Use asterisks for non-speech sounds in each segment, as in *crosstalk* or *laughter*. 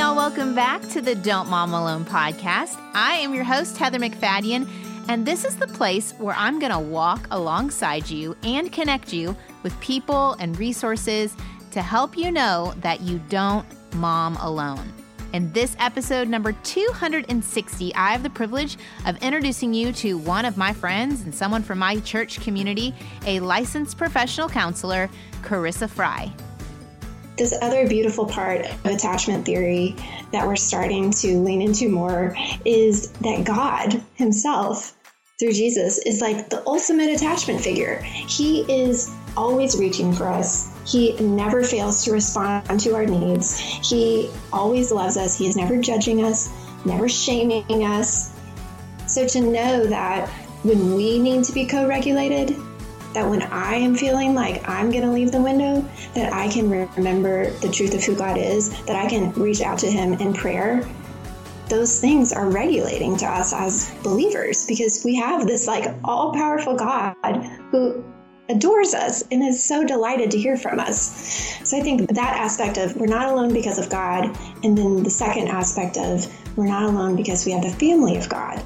y'all. Welcome back to the Don't Mom Alone podcast. I am your host, Heather MacFadyen, and this is the place where I'm going to walk alongside you and connect you with people and resources to help you know that you don't mom alone. In this episode number 260, I have the privilege of introducing you to one of my friends and someone from my church community, a licensed professional counselor, Charissa Fry. This other beautiful part of attachment theory that we're starting to lean into more is that God Himself, through Jesus, is like the ultimate attachment figure. He is always reaching for us, he never fails to respond to our needs. He always loves us. He is never judging us, never shaming us. So to know that when we need to be co regulated, that when I am feeling like I'm going to leave the window, that I can remember the truth of who God is, that I can reach out to Him in prayer. Those things are regulating to us as believers because we have this like all powerful God who adores us and is so delighted to hear from us. So I think that aspect of we're not alone because of God, and then the second aspect of we're not alone because we have the family of God.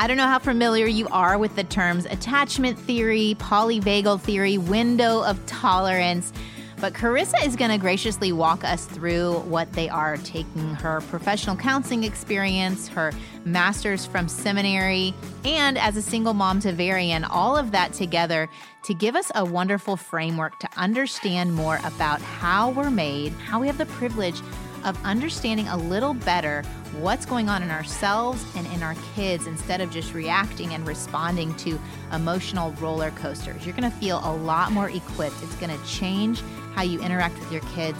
I don't know how familiar you are with the terms attachment theory, polyvagal theory, window of tolerance. But Charissa is going to graciously walk us through what they are, taking her professional counseling experience, her master's from seminary, and as a single mom to Varian, all of that together to give us a wonderful framework to understand more about how we're made, how we have the privilege of understanding a little better what's going on in ourselves and in our kids instead of just reacting and responding to emotional roller coasters. You're going to feel a lot more equipped. It's going to change how you interact with your kids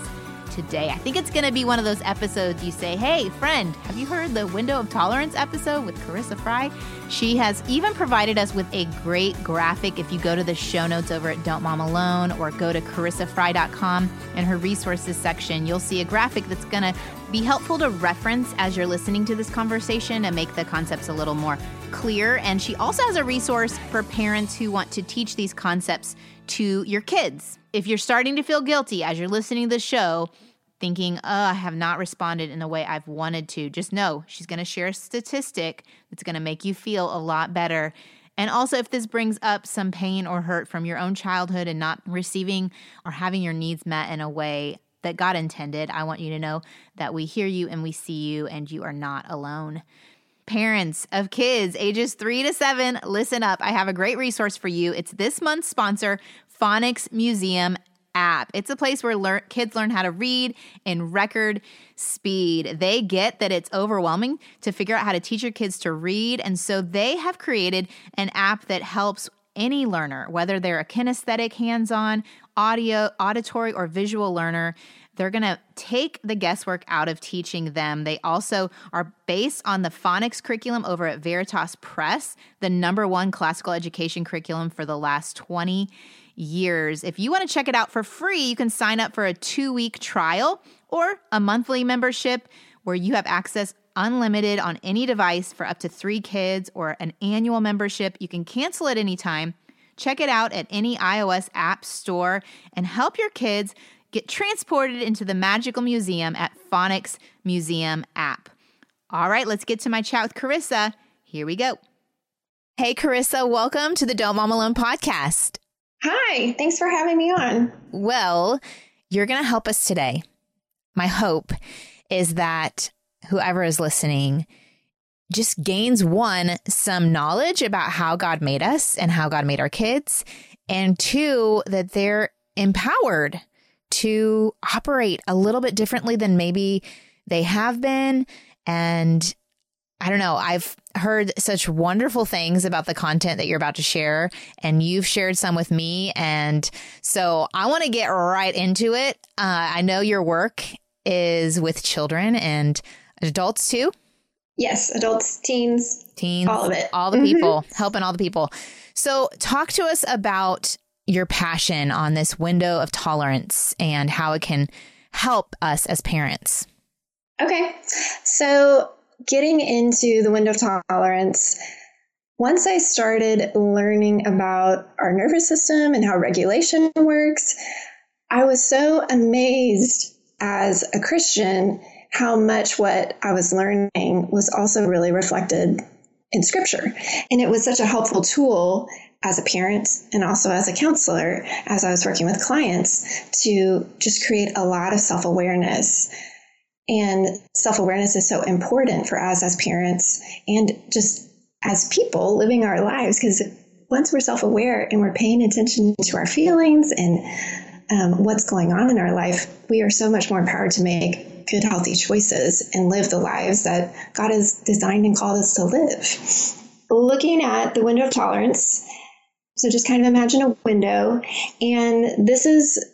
today. I think it's going to be one of those episodes you say, Hey, friend, have you heard the Window of Tolerance episode with Charissa Fry? She has even provided us with a great graphic. If you go to the show notes over at Don't Mom Alone or go to charissafry.com in her resources section, you'll see a graphic that's going to be helpful to reference as you're listening to this conversation and make the concepts a little more clear. And she also has a resource for parents who want to teach these concepts to your kids. If you're starting to feel guilty as you're listening to the show, thinking, oh, I have not responded in the way I've wanted to, just know she's going to share a statistic that's going to make you feel a lot better. And also, if this brings up some pain or hurt from your own childhood and not receiving or having your needs met in a way that God intended, I want you to know that we hear you and we see you and you are not alone. Parents of kids ages three to seven, listen up. I have a great resource for you. It's this month's sponsor, Phonics Museum app. It's a place where lear- kids learn how to read in record speed. They get that it's overwhelming to figure out how to teach your kids to read. And so they have created an app that helps any learner, whether they're a kinesthetic, hands on, audio, auditory, or visual learner. They're going to take the guesswork out of teaching them. They also are based on the phonics curriculum over at Veritas Press, the number one classical education curriculum for the last 20 years. If you want to check it out for free, you can sign up for a two week trial or a monthly membership where you have access unlimited on any device for up to three kids or an annual membership. You can cancel at any time. Check it out at any iOS app store and help your kids get transported into the magical museum at Phonics Museum app. All right, let's get to my chat with Charissa. Here we go. Hey, Charissa, welcome to the Don't Mom Alone podcast. Hi, thanks for having me on. Well, you're going to help us today. My hope is that whoever is listening just gains one, some knowledge about how God made us and how God made our kids, and two, that they're empowered to operate a little bit differently than maybe they have been. And I don't know, I've heard such wonderful things about the content that you're about to share, and you've shared some with me. And so I want to get right into it. Uh, I know your work is with children and adults too. Yes, adults, teens, teens, all of it, all the people, helping all the people. So, talk to us about your passion on this window of tolerance and how it can help us as parents. Okay. So, getting into the window of tolerance, once I started learning about our nervous system and how regulation works, I was so amazed as a Christian how much what I was learning was also really reflected in scripture. And it was such a helpful tool as a parent and also as a counselor as I was working with clients to just create a lot of self awareness. And self awareness is so important for us as parents and just as people living our lives because once we're self aware and we're paying attention to our feelings and um, what's going on in our life, we are so much more empowered to make good, healthy choices and live the lives that God has designed and called us to live. Looking at the window of tolerance, so just kind of imagine a window, and this is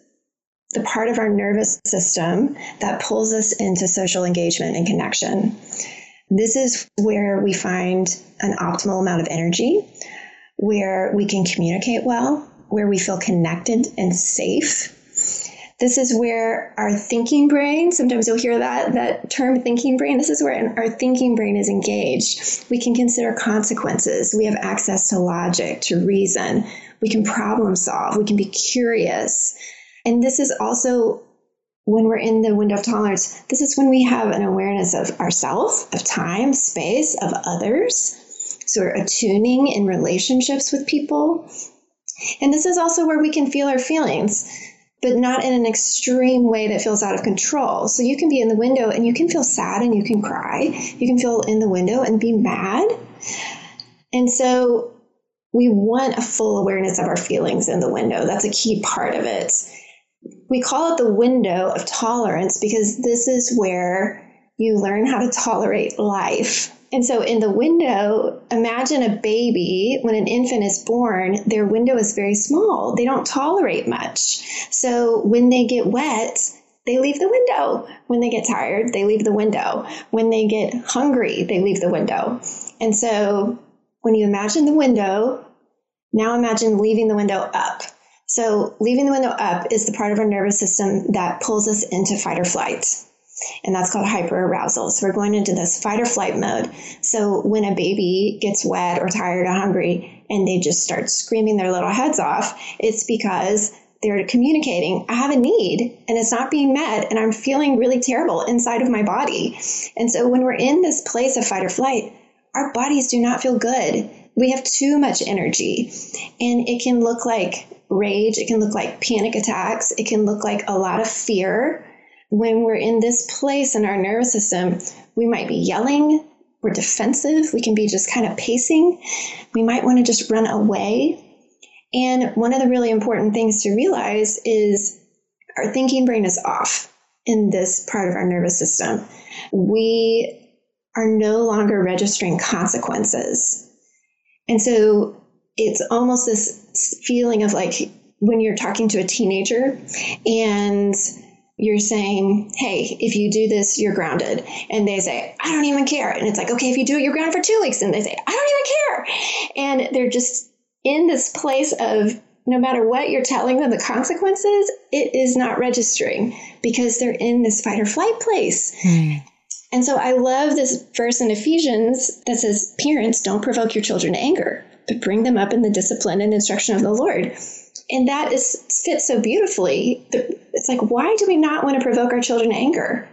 the part of our nervous system that pulls us into social engagement and connection. This is where we find an optimal amount of energy, where we can communicate well, where we feel connected and safe. This is where our thinking brain, sometimes you'll hear that, that term thinking brain, this is where our thinking brain is engaged. We can consider consequences. We have access to logic, to reason. We can problem solve. We can be curious. And this is also when we're in the window of tolerance, this is when we have an awareness of ourselves, of time, space, of others. So we're attuning in relationships with people. And this is also where we can feel our feelings, but not in an extreme way that feels out of control. So you can be in the window and you can feel sad and you can cry. You can feel in the window and be mad. And so we want a full awareness of our feelings in the window. That's a key part of it we call it the window of tolerance because this is where you learn how to tolerate life. And so, in the window, imagine a baby, when an infant is born, their window is very small. They don't tolerate much. So, when they get wet, they leave the window. When they get tired, they leave the window. When they get hungry, they leave the window. And so, when you imagine the window, now imagine leaving the window up. So leaving the window up is the part of our nervous system that pulls us into fight or flight. And that's called hyperarousal. So we're going into this fight or flight mode. So when a baby gets wet or tired or hungry and they just start screaming their little heads off, it's because they're communicating, I have a need and it's not being met and I'm feeling really terrible inside of my body. And so when we're in this place of fight or flight, our bodies do not feel good. We have too much energy and it can look like rage, it can look like panic attacks, it can look like a lot of fear. When we're in this place in our nervous system, we might be yelling, we're defensive, we can be just kind of pacing, we might want to just run away. And one of the really important things to realize is our thinking brain is off in this part of our nervous system. We are no longer registering consequences. And so it's almost this feeling of like when you're talking to a teenager and you're saying, hey, if you do this, you're grounded. And they say, I don't even care. And it's like, okay, if you do it, you're grounded for two weeks. And they say, I don't even care. And they're just in this place of no matter what you're telling them the consequences, it is not registering because they're in this fight or flight place. Hmm. And so I love this verse in Ephesians that says, Parents, don't provoke your children to anger but bring them up in the discipline and instruction of the Lord. And that is fits so beautifully. It's like, why do we not want to provoke our children to anger?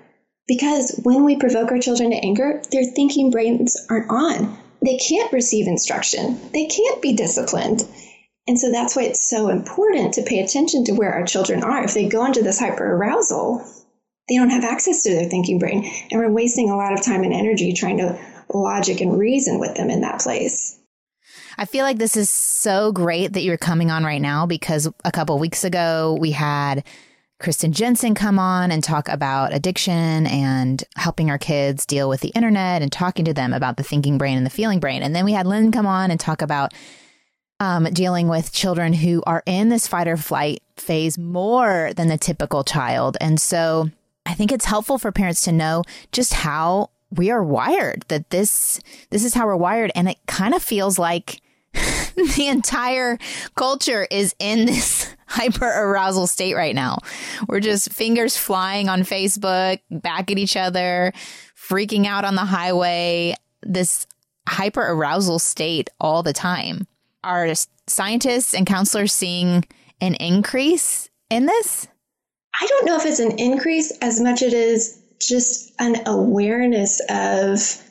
Because when we provoke our children to anger, their thinking brains aren't on. They can't receive instruction. They can't be disciplined. And so that's why it's so important to pay attention to where our children are. If they go into this hyper arousal, they don't have access to their thinking brain. And we're wasting a lot of time and energy trying to logic and reason with them in that place. I feel like this is so great that you're coming on right now because a couple weeks ago we had Kristen Jensen come on and talk about addiction and helping our kids deal with the internet and talking to them about the thinking brain and the feeling brain. And then we had Lynn come on and talk about um, dealing with children who are in this fight or flight phase more than the typical child. And so I think it's helpful for parents to know just how we are wired that this this is how we're wired and it kind of feels like *laughs* the entire culture is in this *laughs* hyper arousal state right now. We're just fingers flying on Facebook, back at each other, freaking out on the highway, this hyper arousal state all the time. Are scientists and counselors seeing an increase in this? I don't know if it's an increase as much as it is just an awareness of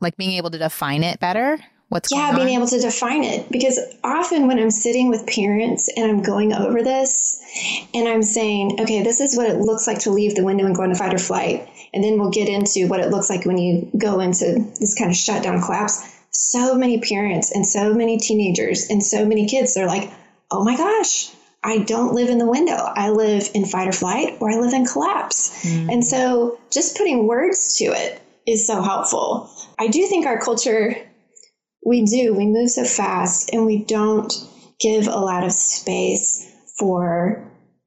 like being able to define it better what's yeah being able to define it. Because often when i'm sitting with parents and i'm going over this and i'm saying okay this is what it looks like to leave the window and go into fight or flight. And then we'll get into what it looks like when you go into this kind of shutdown collapse. So many parents and so many teenagers and so many kids they're like oh my gosh I don't live in the window. I live in fight or flight or I live in collapse. Mm. And so just putting words to it is so helpful. I do think our culture we do. We move so fast and we don't give a lot of space for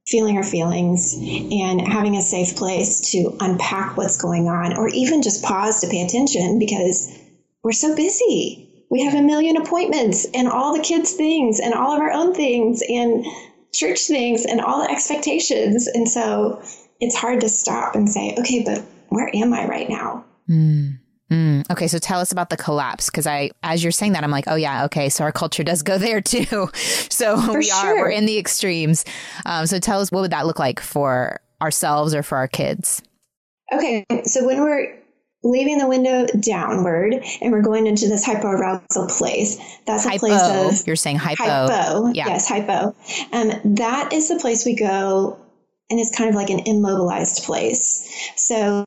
feeling our feelings and having a safe place to unpack what's going on or even just pause to pay attention because we're so busy. We have a million appointments and all the kids' things and all of our own things and church things and all the expectations. And so it's hard to stop and say, okay, but where am I right now? Mm. Mm, okay, so tell us about the collapse because I, as you're saying that, I'm like, oh yeah, okay, so our culture does go there *laughs* too. so for we sure. are we're in the extremes. Um, so tell us what would that look like for ourselves or for our kids? Okay, so when we're leaving the window downward and we're going into this hypoarousal place, that's a hypo, place of you're saying hypo, hypo, yeah. yes, hypo. Um, that is the place we go and it's kind of like an immobilized place. So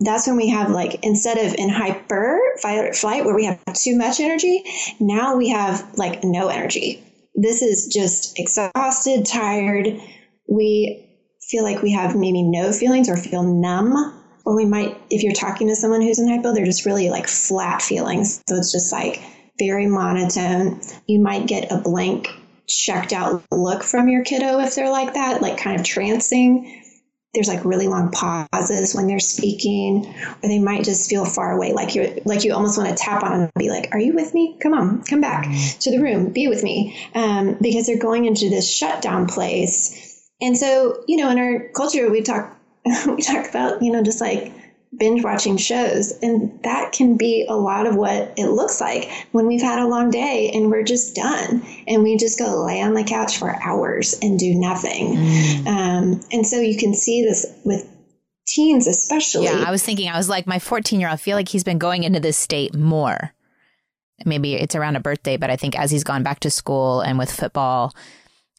that's when we have like instead of in hyper fight flight where we have too much energy, now we have like no energy. This is just exhausted, tired. We feel like we have maybe no feelings or feel numb. Or we might, if you're talking to someone who's in hypo, they're just really like flat feelings. So it's just like very monotone. You might get a blank checked out look from your kiddo if they're like that, like kind of trancing. There's like really long pauses when they're speaking, or they might just feel far away, like you're like you almost want to tap on them and be like, "Are you with me? Come on, come back to the room, be with me," um, because they're going into this shutdown place. And so, you know, in our culture, we talk *laughs* we talk about you know just like binge watching shows. And that can be a lot of what it looks like when we've had a long day and we're just done and we just go lay on the couch for hours and do nothing. Mm. Um, and so you can see this with teens, especially. Yeah, I was thinking, I was like, my 14 year old, I feel like he's been going into this state more. Maybe it's around a birthday, but I think as he's gone back to school and with football,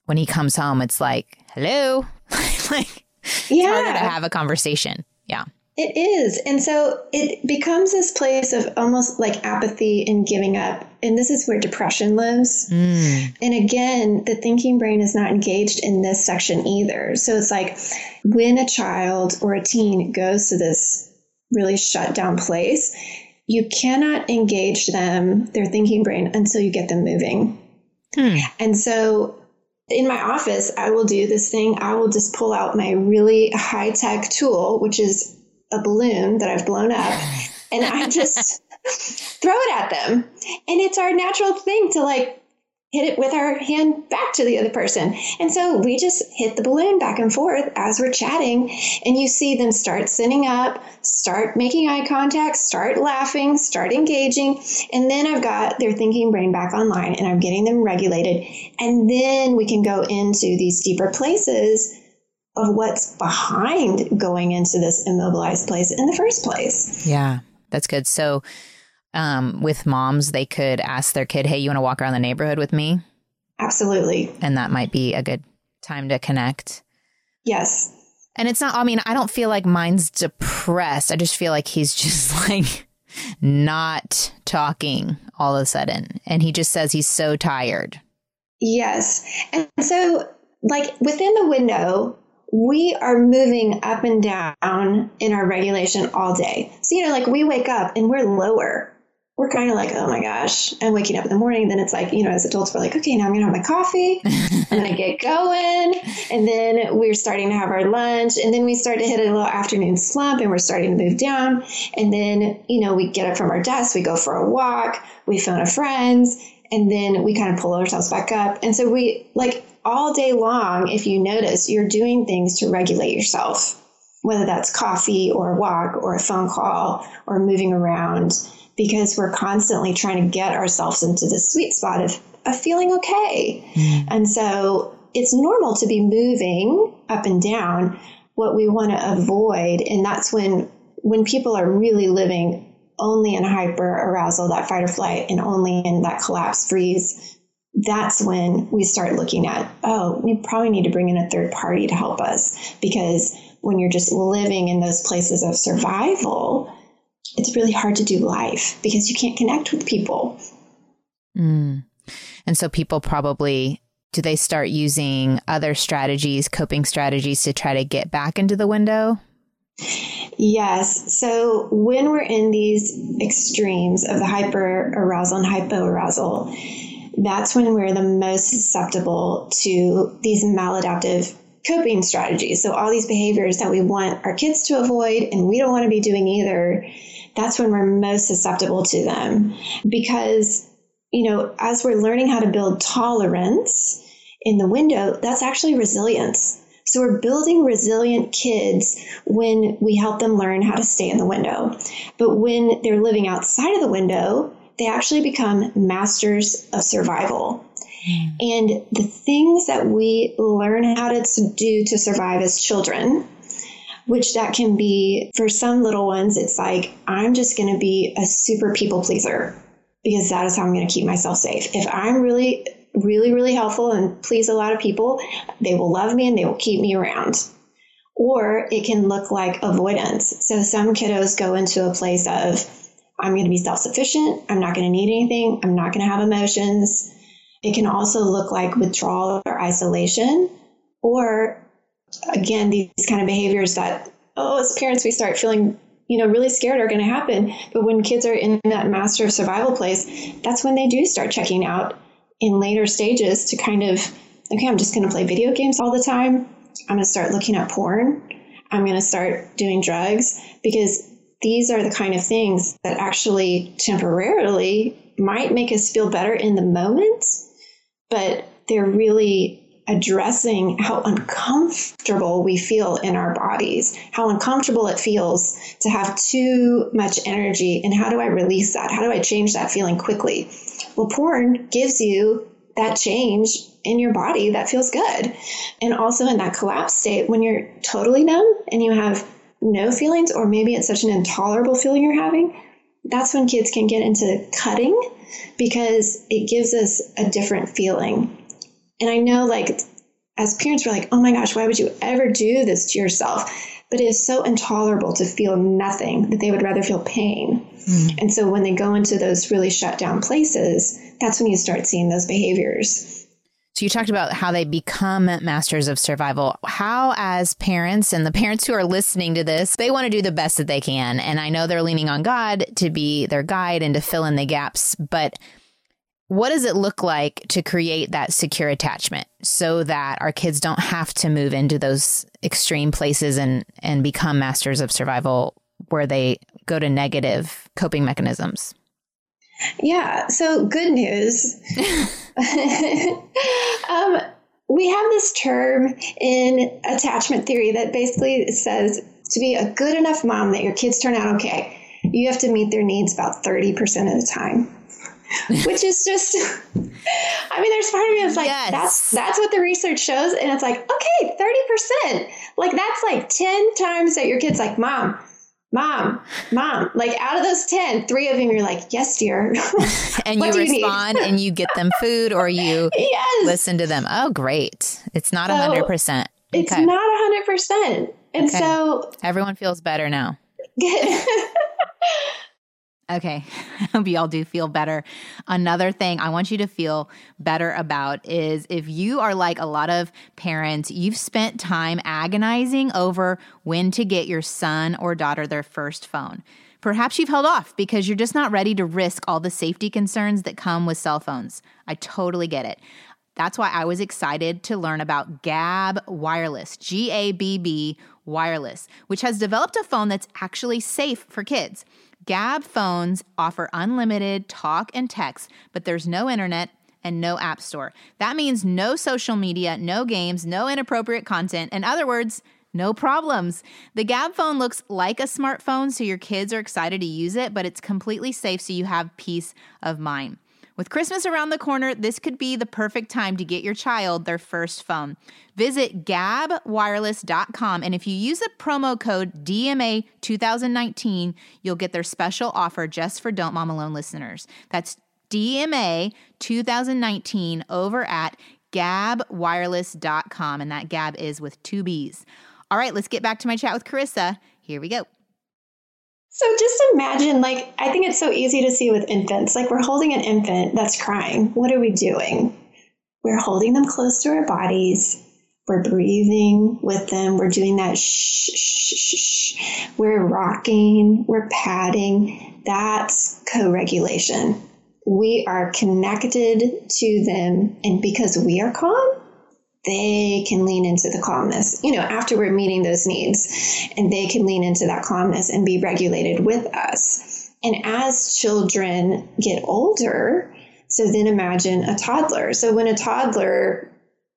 when he comes home, it's like, hello. *laughs* like, yeah. harder to have a conversation. Yeah. It is. And so it becomes this place of almost like apathy and giving up. And this is where depression lives. Mm. And again, the thinking brain is not engaged in this section either. So it's like when a child or a teen goes to this really shut down place, you cannot engage them, their thinking brain, until you get them moving. Hmm. And so in my office, I will do this thing. I will just pull out my really high tech tool, which is a balloon that I've blown up and I just *laughs* throw it at them. And it's our natural thing to like hit it with our hand back to the other person. And so we just hit the balloon back and forth as we're chatting. And you see them start sitting up, start making eye contact, start laughing, start engaging. And then I've got their thinking brain back online and I'm getting them regulated. And then we can go into these deeper places of what's behind going into this immobilized place in the first place. Yeah, that's good. So, um, with moms, they could ask their kid, Hey, you want to walk around the neighborhood with me? Absolutely. And that might be a good time to connect. Yes. And it's not, I mean, I don't feel like mine's depressed. I just feel like he's *laughs* just like not talking all of a sudden. And he just says he's so tired. Yes. And so, like within the window, we are moving up and down in our regulation all day. So, you know, like we wake up and we're lower. We're kind of like, oh my gosh, I'm waking up in the morning. Then it's like, you know, as adults, we're like, okay, now I'm going to have my coffee. I'm to get *laughs* going. And then we're starting to have our lunch. And then we start to hit a little afternoon slump and we're starting to move down. And then, you know, we get up from our desk, we go for a walk, we phone a friend, and then we kind of pull ourselves back up. And so we like all day long, if you notice, you're doing things to regulate yourself, whether that's coffee or a walk or a phone call or moving around, because we're constantly trying to get ourselves into the sweet spot of, of feeling okay. Mm. And so it's normal to be moving up and down. What we want to avoid, and that's when when people are really living only in hyper arousal, that fight or flight, and only in that collapse freeze, that's when we start looking at, oh, we probably need to bring in a third party to help us. Because when you're just living in those places of survival, it's really hard to do life because you can't connect with people. Mm. And so people probably do they start using other strategies, coping strategies to try to get back into the window? Yes. So when we're in these extremes of the hyper arousal and hypoarousal, that's when we're the most susceptible to these maladaptive coping strategies. So all these behaviors that we want our kids to avoid and we don't want to be doing either, that's when we're most susceptible to them. Because, you know, as we're learning how to build tolerance in the window, that's actually resilience. So we're building resilient kids when we help them learn how to stay in the window. But when they're living outside of the window, they actually become masters of survival. Hmm. And the things that we learn how to do to survive as children, which that can be for some little ones, it's like, I'm just going to be a super people pleaser because that is how I'm going to keep myself safe. If I'm really, really, really helpful and please a lot of people, they will love me and they will keep me around. Or it can look like avoidance. So some kiddos go into a place of, I'm going to be self sufficient. I'm not going to need anything. I'm not going to have emotions. It can also look like withdrawal or isolation, or again, these kind of behaviors that, oh, as parents, we start feeling, you know, really scared are going to happen. But when kids are in that master of survival place, that's when they do start checking out in later stages to kind of, okay, I'm just going to play video games all the time. I'm going to start looking at porn. I'm going to start doing drugs because these are the kind of things that actually temporarily might make us feel better in the moment, but they're really addressing how uncomfortable we feel in our bodies, how uncomfortable it feels to have too much energy, and how do I release that? How do I change that feeling quickly? Well, porn gives you that change in your body that feels good. And also in that collapse state, when you're totally numb and you have no feelings, or maybe it's such an intolerable feeling you're having, that's when kids can get into cutting because it gives us a different feeling. And I know, like, as parents, we're like, oh my gosh, why would you ever do this to yourself? But it is so intolerable to feel nothing that they would rather feel pain. Mm. And so when they go into those really shut down places, that's when you start seeing those behaviors. So you talked about how they become masters of survival. How, as parents and the parents who are listening to this, they want to do the best that they can. And I know they're leaning on God to be their guide and to fill in the gaps. But what does it look like to create that secure attachment so that our kids don't have to move into those extreme places and, and become masters of survival where they go to negative coping mechanisms? Yeah. So, good news. *laughs* *laughs* um, we have this term in attachment theory that basically says to be a good enough mom that your kids turn out okay, you have to meet their needs about 30% of the time. *laughs* Which is just, I mean, there's part of me that's like, yes. that's that's what the research shows, and it's like, okay, thirty percent, like that's like ten times that your kid's like, mom, mom, mom. Like out of those 10, three of them you're like, yes, dear. *laughs* and you respond you and you get them food or you *laughs* yes. listen to them. Oh, great. It's not a hundred so percent. It's not a hundred percent. And okay. so everyone feels better now. Okay. *laughs* I hope you all do feel better. Another thing I want you to feel better about is if you are like a lot of parents, you've spent time agonizing over when to get your son or daughter their first phone. Perhaps you've held off because you're just not ready to risk all the safety concerns that come with cell phones. I totally get it. That's why I was excited to learn about Gabb Wireless, G A B B Wireless, which has developed a phone that's actually safe for kids. Gabb phones offer unlimited talk and text, but there's no internet and no app store. That means no social media, no games, no inappropriate content. In other words, no problems. The Gabb phone looks like a smartphone, so your kids are excited to use it, but it's completely safe, so you have peace of mind. With Christmas around the corner, this could be the perfect time to get your child their first phone. Visit gabbwireless.com and if you use the promo code DMA2019, you'll get their special offer just for Don't Mom Alone listeners. That's DMA2019 over at gabbwireless.com and that gabb is with two B's. All right, let's get back to my chat with Charissa. Here we go. So just imagine, like, I think it's so easy to see with infants. Like, we're holding an infant that's crying. What are we doing? We're holding them close to our bodies. We're breathing with them. We're doing that shh, shh, shh. We're rocking. We're patting. That's co regulation. We are connected to them. And because we are calm, they can lean into the calmness, you know, after we're meeting those needs, and they can lean into that calmness and be regulated with us. And as children get older, so then imagine a toddler. So when a toddler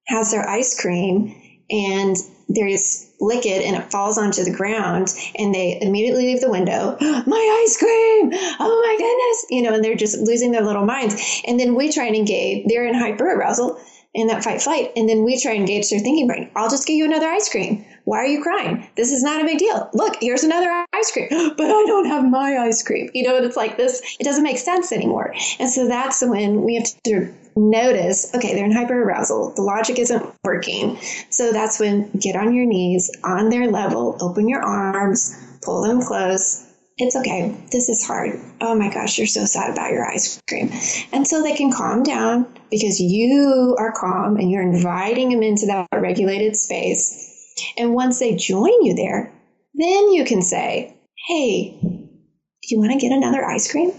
has their ice cream and there's liquid and it falls onto the ground and they immediately leave the window *gasps* my ice cream oh my goodness you know and they're just losing their little minds and then we try and engage they're in hyper arousal in that fight flight. And then we try and engage their thinking brain. I'll just get you another ice cream. Why are you crying? This is not a big deal. Look, here's another ice cream. *gasps* But I don't have my ice cream. You know, it's like this, it doesn't make sense anymore. And so that's when we have to notice, okay, they're in hyperarousal. The logic isn't working. So that's when get on your knees on their level, open your arms, pull them close, it's okay. This is hard. Oh my gosh, you're so sad about your ice cream. And so they can calm down because you are calm and you're inviting them into that regulated space. And once they join you there, then you can say, hey, do you want to get another ice cream?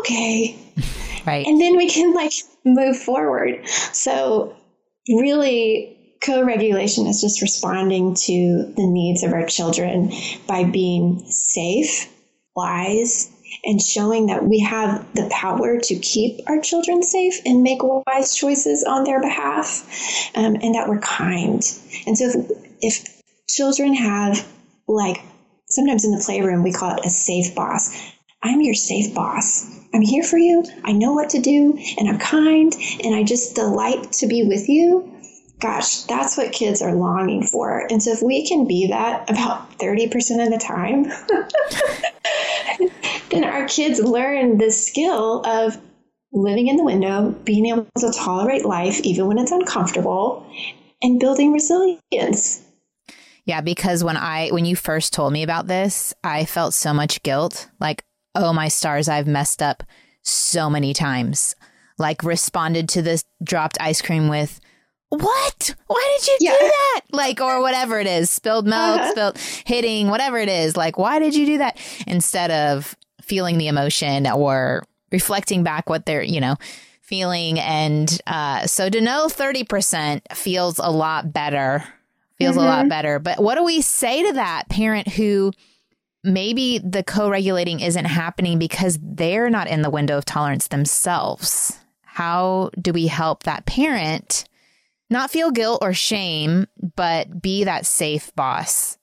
Okay. *laughs* Right. And then we can like move forward. So, really, co regulation is just responding to the needs of our children by being safe wise and showing that we have the power to keep our children safe and make wise choices on their behalf, um, and that we're kind. And so, if, if children have, like, sometimes in the playroom, we call it a safe boss. I'm your safe boss. I'm here for you. I know what to do, and I'm kind, and I just delight to be with you gosh, that's what kids are longing for. And so if we can be that about 30% of the time, *laughs* then our kids learn the skill of living in the window, being able to tolerate life even when it's uncomfortable, and building resilience. Yeah, because when I when you first told me about this, I felt so much guilt. Like, oh my stars, I've messed up so many times. Like responded to this dropped ice cream with what? Why did you yeah. do that? Like, or whatever it is, spilled milk, uh-huh. spilled hitting, whatever it is. Like, why did you do that? Instead of feeling the emotion or reflecting back what they're, you know, feeling. And uh, so to know 30% feels a lot better, feels mm-hmm. a lot mm-hmm. better. But what do we say to that parent who maybe the co regulating isn't happening because they're not in the window of tolerance themselves? How do we help that parent? Not feel guilt or shame, but be that safe boss.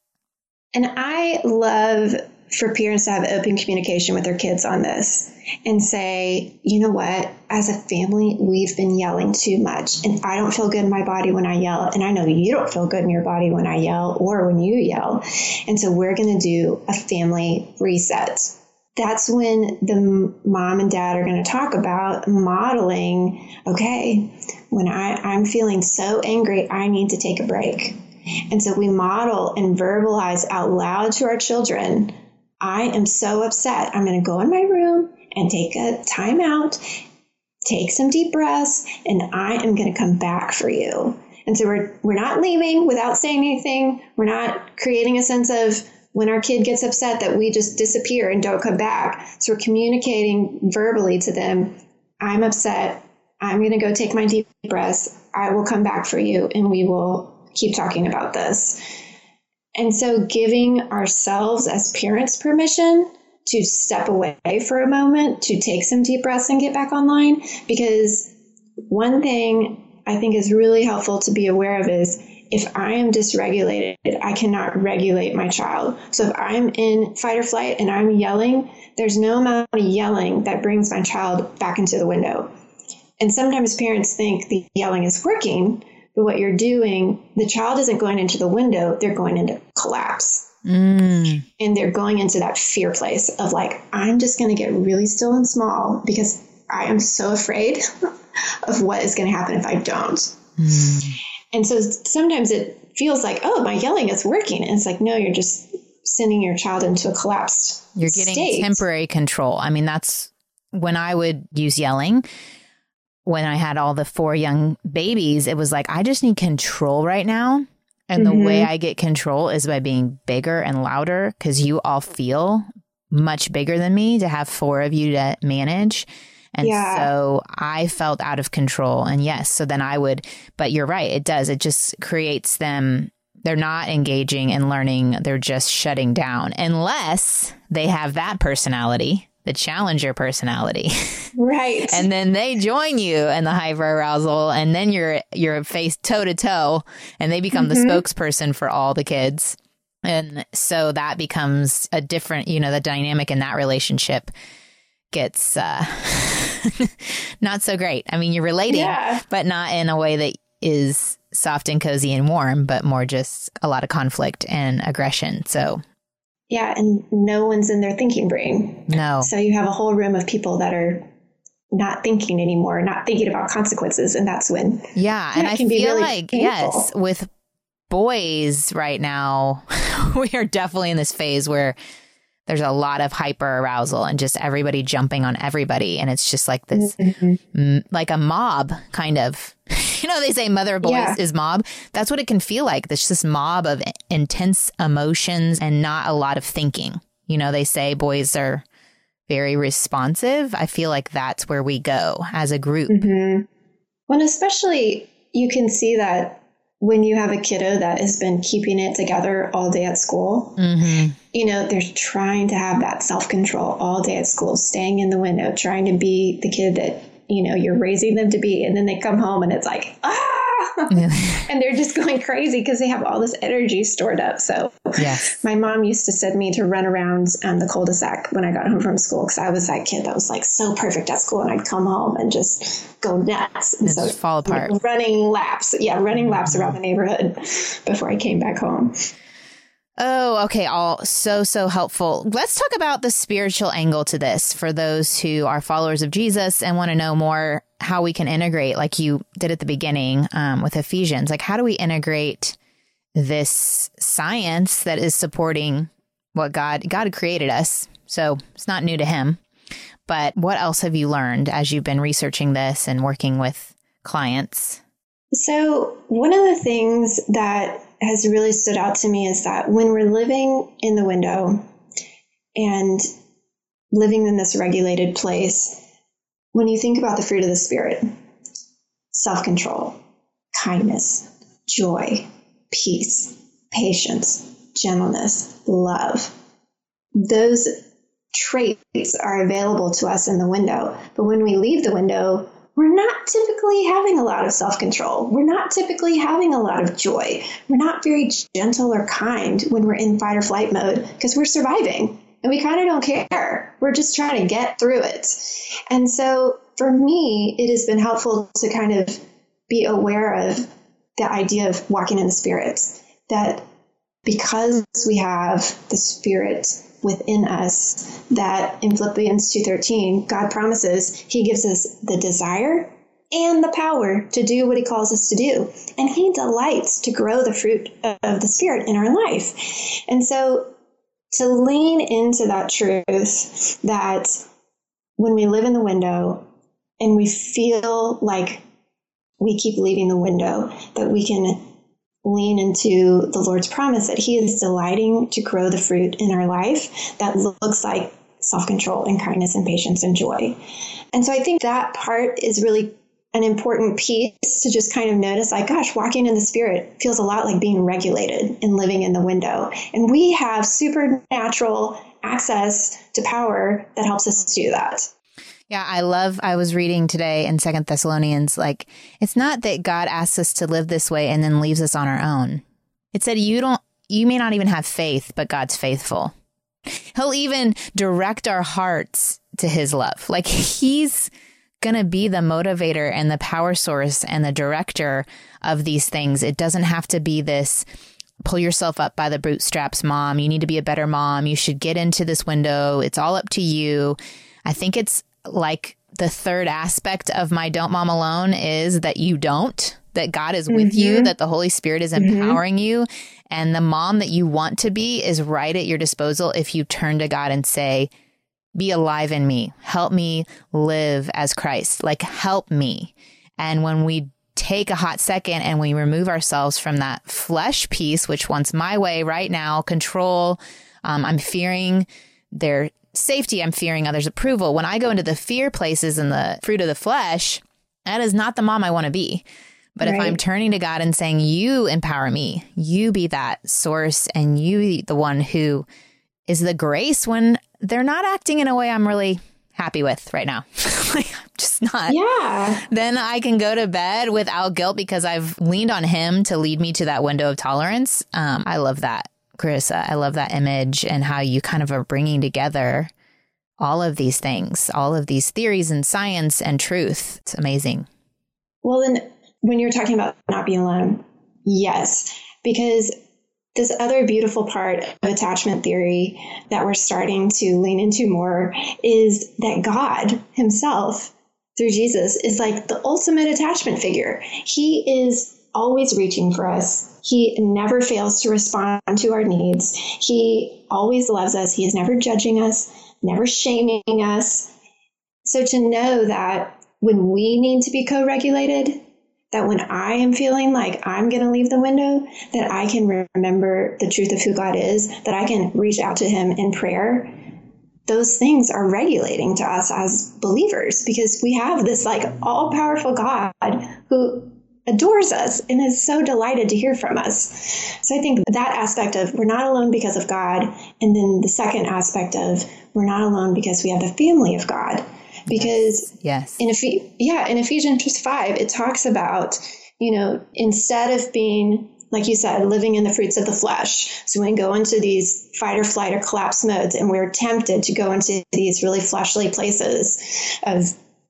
And I love for parents to have open communication with their kids on this and say, you know what, as a family, we've been yelling too much, and I don't feel good in my body when I yell, and I know you don't feel good in your body when I yell or when you yell. And so we're going to do a family reset that's when the mom and dad are going to talk about modeling. Okay when I, i'm feeling so angry i need to take a break. And so we model and verbalize out loud to our children i am so upset. I'm going to go in my room and take a time out take some deep breaths and i am going to come back for you. And so we're, we're not leaving without saying anything. We're not creating a sense of when our kid gets upset that we just disappear and don't come back. So we're communicating verbally to them, I'm upset. I'm going to go take my deep breaths. I will come back for you and we will keep talking about this. And so giving ourselves as parents permission to step away for a moment, to take some deep breaths and get back online. Because one thing I think is really helpful to be aware of is if I am dysregulated, I cannot regulate my child. So if I'm in fight or flight and I'm yelling, there's no amount of yelling that brings my child back into the window. And sometimes parents think the yelling is working, but what you're doing, the child isn't going into the window, they're going into collapse. Mm. And they're going into that fear place of like, I'm just going to get really still and small because I am so afraid *laughs* of what is going to happen if I don't. Mm. And so sometimes it feels like, oh, my yelling is working. And it's like, no, you're just sending your child into a collapsed You're getting state. temporary control. I mean, that's when I would use yelling. When I had all the four young babies, it was like, I just need control right now. And mm-hmm. the way mm-hmm. I get control is by being bigger and louder because you all feel much bigger than me to have four of you to manage. And yeah. so I felt out of control. And yes, so then I would, but you're right, it does. It just creates them. They're not engaging and learning. They're just shutting down unless they have that personality the challenger personality. Right. *laughs* and then they join you in the hyper arousal and then you're you're faced toe to toe and they become mm-hmm. the spokesperson for all the kids. And so that becomes a different, you know, the dynamic in that relationship gets uh *laughs* *laughs* not so great. I mean, you're relating, yeah. but not in a way that is soft and cozy and warm, but more just a lot of conflict and aggression. So, yeah, and no one's in their thinking brain. No. So you have a whole room of people that are not thinking anymore, not thinking about consequences, and that's when yeah, and I feel really like painful. yes, with boys right now, *laughs* we are definitely in this phase where there's a lot of hyper arousal and just everybody jumping on everybody. And it's just like this mm-hmm. m- like a mob kind of. *laughs* You know they say mother of boys yeah. is mob. That's what it can feel like. There's this mob of intense emotions and not a lot of thinking. You know they say boys are very responsive. I feel like that's where we go as a group. Mm-hmm. well especially you can see that when you have a kiddo that has been keeping it together all day at school, mm-hmm. you know, they're trying to have that self control all day at school, staying in the window, trying to be the kid that, you know, you're raising them to be. And then they come home and it's like, ah, *laughs* and they're just going crazy because they have all this energy stored up. So, yes. my mom used to send me to run around um, the cul-de-sac when I got home from school because I was that kid that was like so perfect at school, and I'd come home and just go nuts and, so fall apart, running laps. Yeah, running laps around the neighborhood before I came back home. Oh, okay. All so, so helpful. Let's talk about the spiritual angle to this for those who are followers of Jesus and want to know more how we can integrate, like you did at the beginning um, with Ephesians. Like, how do we integrate this science that is supporting what God God created us? So it's not new to Him. But what else have you learned as you've been researching this and working with clients? So, one of the things that has really stood out to me is that when we're living in the window and living in this regulated place, when you think about the fruit of the Spirit, self control, kindness, joy, peace, patience, gentleness, love, those traits are available to us in the window. But when we leave the window, we're not typically having a lot of self control. We're not typically having a lot of joy. We're not very gentle or kind when we're in fight or flight mode because we're surviving and we kind of don't care. We're just trying to get through it. And so for me, it has been helpful to kind of be aware of the idea of walking in the spirit that because we have the spirit within us that in Philippians 2:13 God promises he gives us the desire and the power to do what he calls us to do and he delights to grow the fruit of the spirit in our life and so to lean into that truth that when we live in the window and we feel like we keep leaving the window that we can lean into the Lord's promise that He is delighting to grow the fruit in our life that looks like self control and kindness and patience and joy. And so I think that part is really an important piece to just kind of notice like, gosh, walking in the spirit feels a lot like being regulated and living in the window. And we have supernatural access to power that helps us do that. Yeah, I love I was reading today in Second Thessalonians like it's not that God asks us to live this way and then leaves us on our own. It said you don't you may not even have faith, but God's faithful. He'll even direct our hearts to his love. Like he's going to be the motivator and the power source and the director of these things. It doesn't have to be this pull yourself up by the bootstraps, mom. You need to be a better mom. You should get into this window. It's all up to you. I think it's like the third aspect of my don't mom alone is that you don't, that God is with mm-hmm. you, that the Holy Spirit is mm-hmm. empowering mm-hmm. you. And the mom that you want to be is right at your disposal if you turn to God and say, be alive in me. Help me live as Christ. Like, help me. And when we take a hot second and we remove ourselves from that flesh piece, which wants my way right now, control, um, I'm fearing their safety, I'm fearing others' approval. When I go into the fear places and the fruit of the flesh, that is not the mom I want to be. But right. if I'm turning to God and saying, You empower me, you be that source, and you the one who is the grace when they're not acting in a way I'm really happy with right now. *laughs* like, I'm just not. Yeah. Then I can go to bed without guilt because I've leaned on him to lead me to that window of tolerance. Um, I love that, Charissa. I love that image and how you kind of are bringing together all of these things, all of these theories and science and truth. It's amazing. Well, then when you're talking about not being alone, yes, because this other beautiful part of attachment theory that we're starting to lean into more is that God Himself, through Jesus, is like the ultimate attachment figure. He is always reaching for us. He never fails to respond to our needs. He always loves us. He is never judging us, never shaming us. So to know that when we need to be co regulated, that when I am feeling like I'm going to leave the window, that I can remember the truth of who God is, that I can reach out to Him in prayer. Those things are regulating to us as believers because we have this like all powerful God who adores us and is so delighted to hear from us. So I think that aspect of we're not alone because of God, and then the second aspect of we're not alone because we have the family of God because yes, in Ephes- yeah, in Ephesians just five, it talks about you know instead of being like you said, living in the fruits of the flesh. So we go into these fight or flight or collapse modes, and we're tempted to go into these really fleshly places of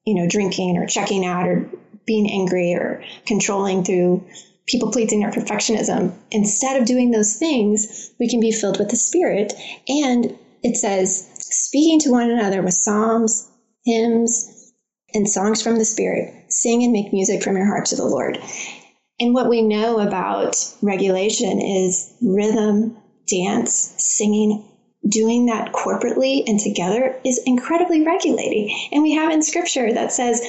you know drinking or checking out or being angry or controlling through people pleasing or perfectionism. Instead of doing those things, we can be filled with the Spirit. And it says, speaking to one another with psalms, hymns, and songs from the Spirit. Sing and make music from your heart to the Lord. And what we know about regulation is rhythm, dance, singing, doing that corporately and together is incredibly regulating. And we have in scripture that says,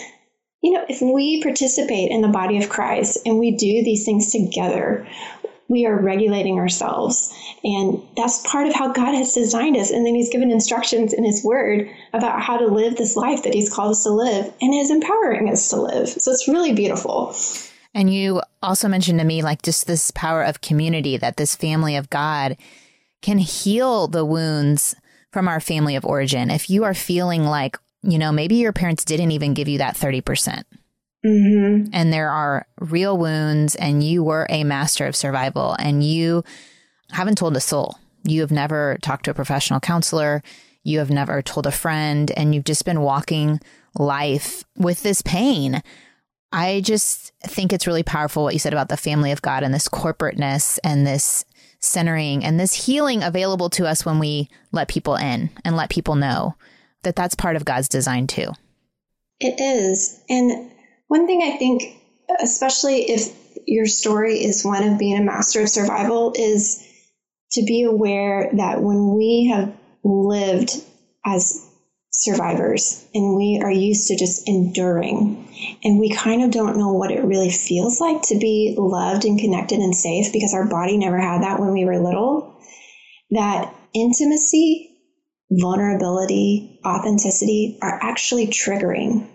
you know, if we participate in the body of Christ and we do these things together, we are regulating ourselves. And that's part of how God has designed us. And then He's given instructions in His Word about how to live this life that He's called us to live and is empowering us to live. So it's really beautiful. And you also mentioned to me, like, just this power of community that this family of God can heal the wounds from our family of origin. If you are feeling like, you know, maybe your parents didn't even give you that 30%. Mm-hmm. And there are real wounds, and you were a master of survival, and you haven't told a soul. You have never talked to a professional counselor. You have never told a friend, and you've just been walking life with this pain. I just think it's really powerful what you said about the family of God and this corporateness and this centering and this healing available to us when we let people in and let people know that that's part of God's design too. It is. And one thing I think, especially if your story is one of being a master of survival, is to be aware that when we have lived as survivors and we are used to just enduring and we kind of don't know what it really feels like to be loved and connected and safe because our body never had that when we were little that intimacy vulnerability authenticity are actually triggering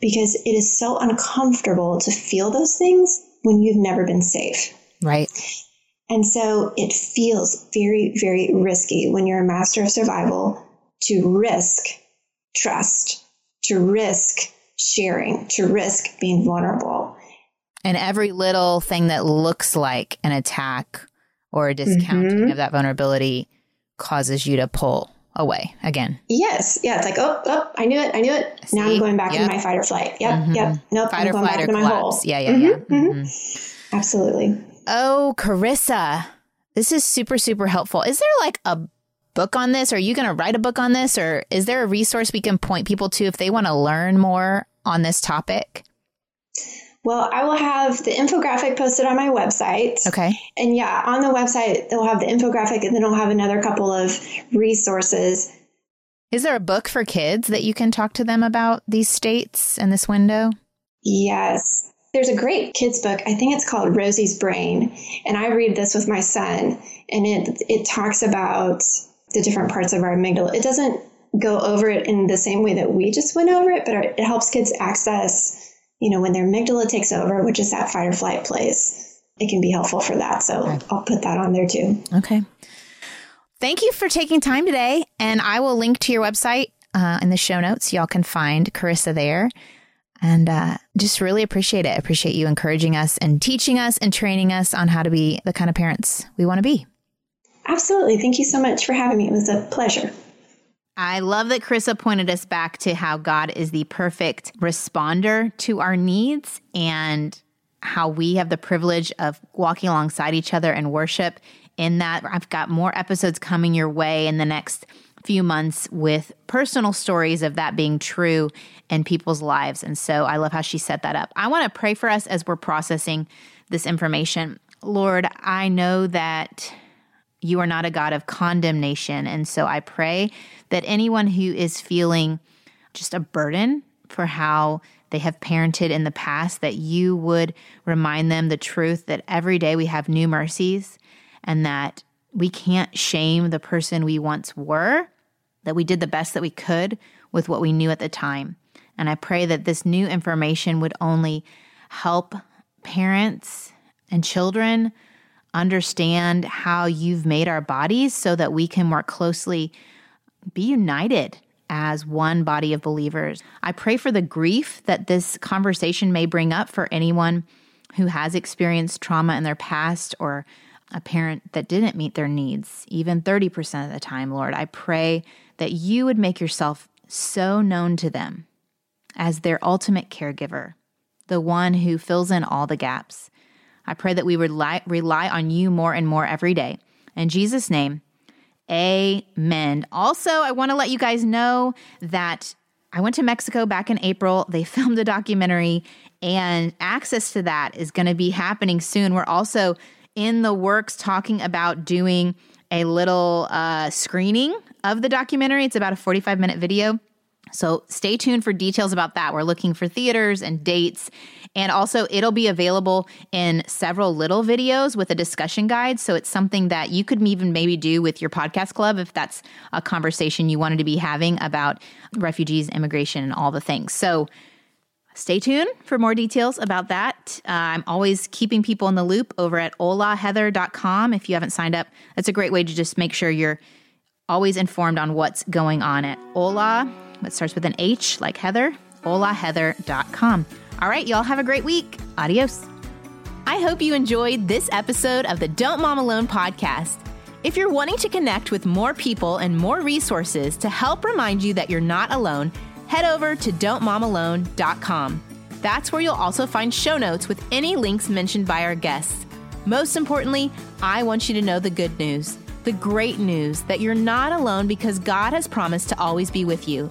because it is so uncomfortable to feel those things when you've never been safe. Right. And so it feels very, very risky when you're a master of survival to risk trust, to risk sharing, to risk being vulnerable. And every little thing that looks like an attack or a discounting mm-hmm. of that vulnerability causes you to pull away again. Yes. Yeah. It's like, oh, oh I knew it. I knew it. See? Now I'm going back Yep. into my fight or flight. Yep. Mhm. Yep. Nope. Fight I'm or going flight back or into my hole. collapse. Yeah, yeah, Mhm, yeah. mhm. Mhm. Absolutely. Oh, Charissa, this is super, super helpful. Is there like a book on this? Are you going to write a book on this? Or is there a resource we can point people to if they want to learn more on this topic? Well, I will have the infographic posted on my website. Okay. And yeah, on the website, they'll have the infographic and then I'll have another couple of resources. Is there a book for kids that you can talk to them about these states and this window? Yes. There's a great kids book. I think it's called Rosie's Brain. And I read this with my son and it it talks about the different parts of our amygdala. It doesn't go over it in the same way that we just went over it, but it helps kids access, you know, when their amygdala takes over, which is that fight or flight place. It can be helpful for that. So Okay. I'll put that on there too. Okay. Thank you for taking time today. And I will link to your website uh, in the show notes. Y'all can find Charissa there. And uh, just really appreciate it. Appreciate you encouraging us and teaching us and training us on how to be the kind of parents we want to be. Absolutely. Thank you so much for having me. It was a pleasure. I love that Charissa pointed us back to how God is the perfect responder to our needs and how we have the privilege of walking alongside each other in worship. In that, I've got more episodes coming your way in the next few months with personal stories of that being true in people's lives. And so I love how she set that up. I want to pray for us as we're processing this information. Lord, I know that you are not a God of condemnation. And so I pray that anyone who is feeling just a burden for how they have parented in the past, that you would remind them the truth that every day we have new mercies and that we can't shame the person we once were, that we did the best that we could with what we knew at the time. And I pray that this new information would only help parents and children understand how you've made our bodies so that we can more closely be united as one body of believers. I pray for the grief that this conversation may bring up for anyone who has experienced trauma in their past or a parent that didn't meet their needs, even 30% of the time, Lord. I pray that you would make yourself so known to them as their ultimate caregiver, the one who fills in all the gaps. I pray that we rely, rely on you more and more every day. In Jesus' name, amen. Also, I want to let you guys know that I went to Mexico back in April. They *laughs* filmed a documentary, and access to that is going to be happening soon. We're also in the works talking about doing a little uh, screening of the documentary. It's about a 45 minute video. So stay tuned for details about that. We're looking for theaters and dates. And also, it'll be available in several little videos with a discussion guide. So it's something that you could even maybe do with your podcast club if that's a conversation you wanted to be having about refugees, immigration, and all the things. So stay tuned for more details about that. Uh, I'm always keeping people in the loop over at holaheather.com. If you haven't signed up, that's a great way to just make sure you're always informed on what's going on at Hola. It starts with an H like Heather, holaheather.com. All right, y'all have a great week. Adios. I hope you enjoyed this episode of the Don't Mom Alone podcast. If you're wanting to connect with more people and more resources to help remind you that you're not alone, head over to don'tmomalone.com. That's where you'll also find show notes with any links mentioned by our guests. Most importantly, I want you to know the good news, the great news that you're not alone because God has promised to always be with you.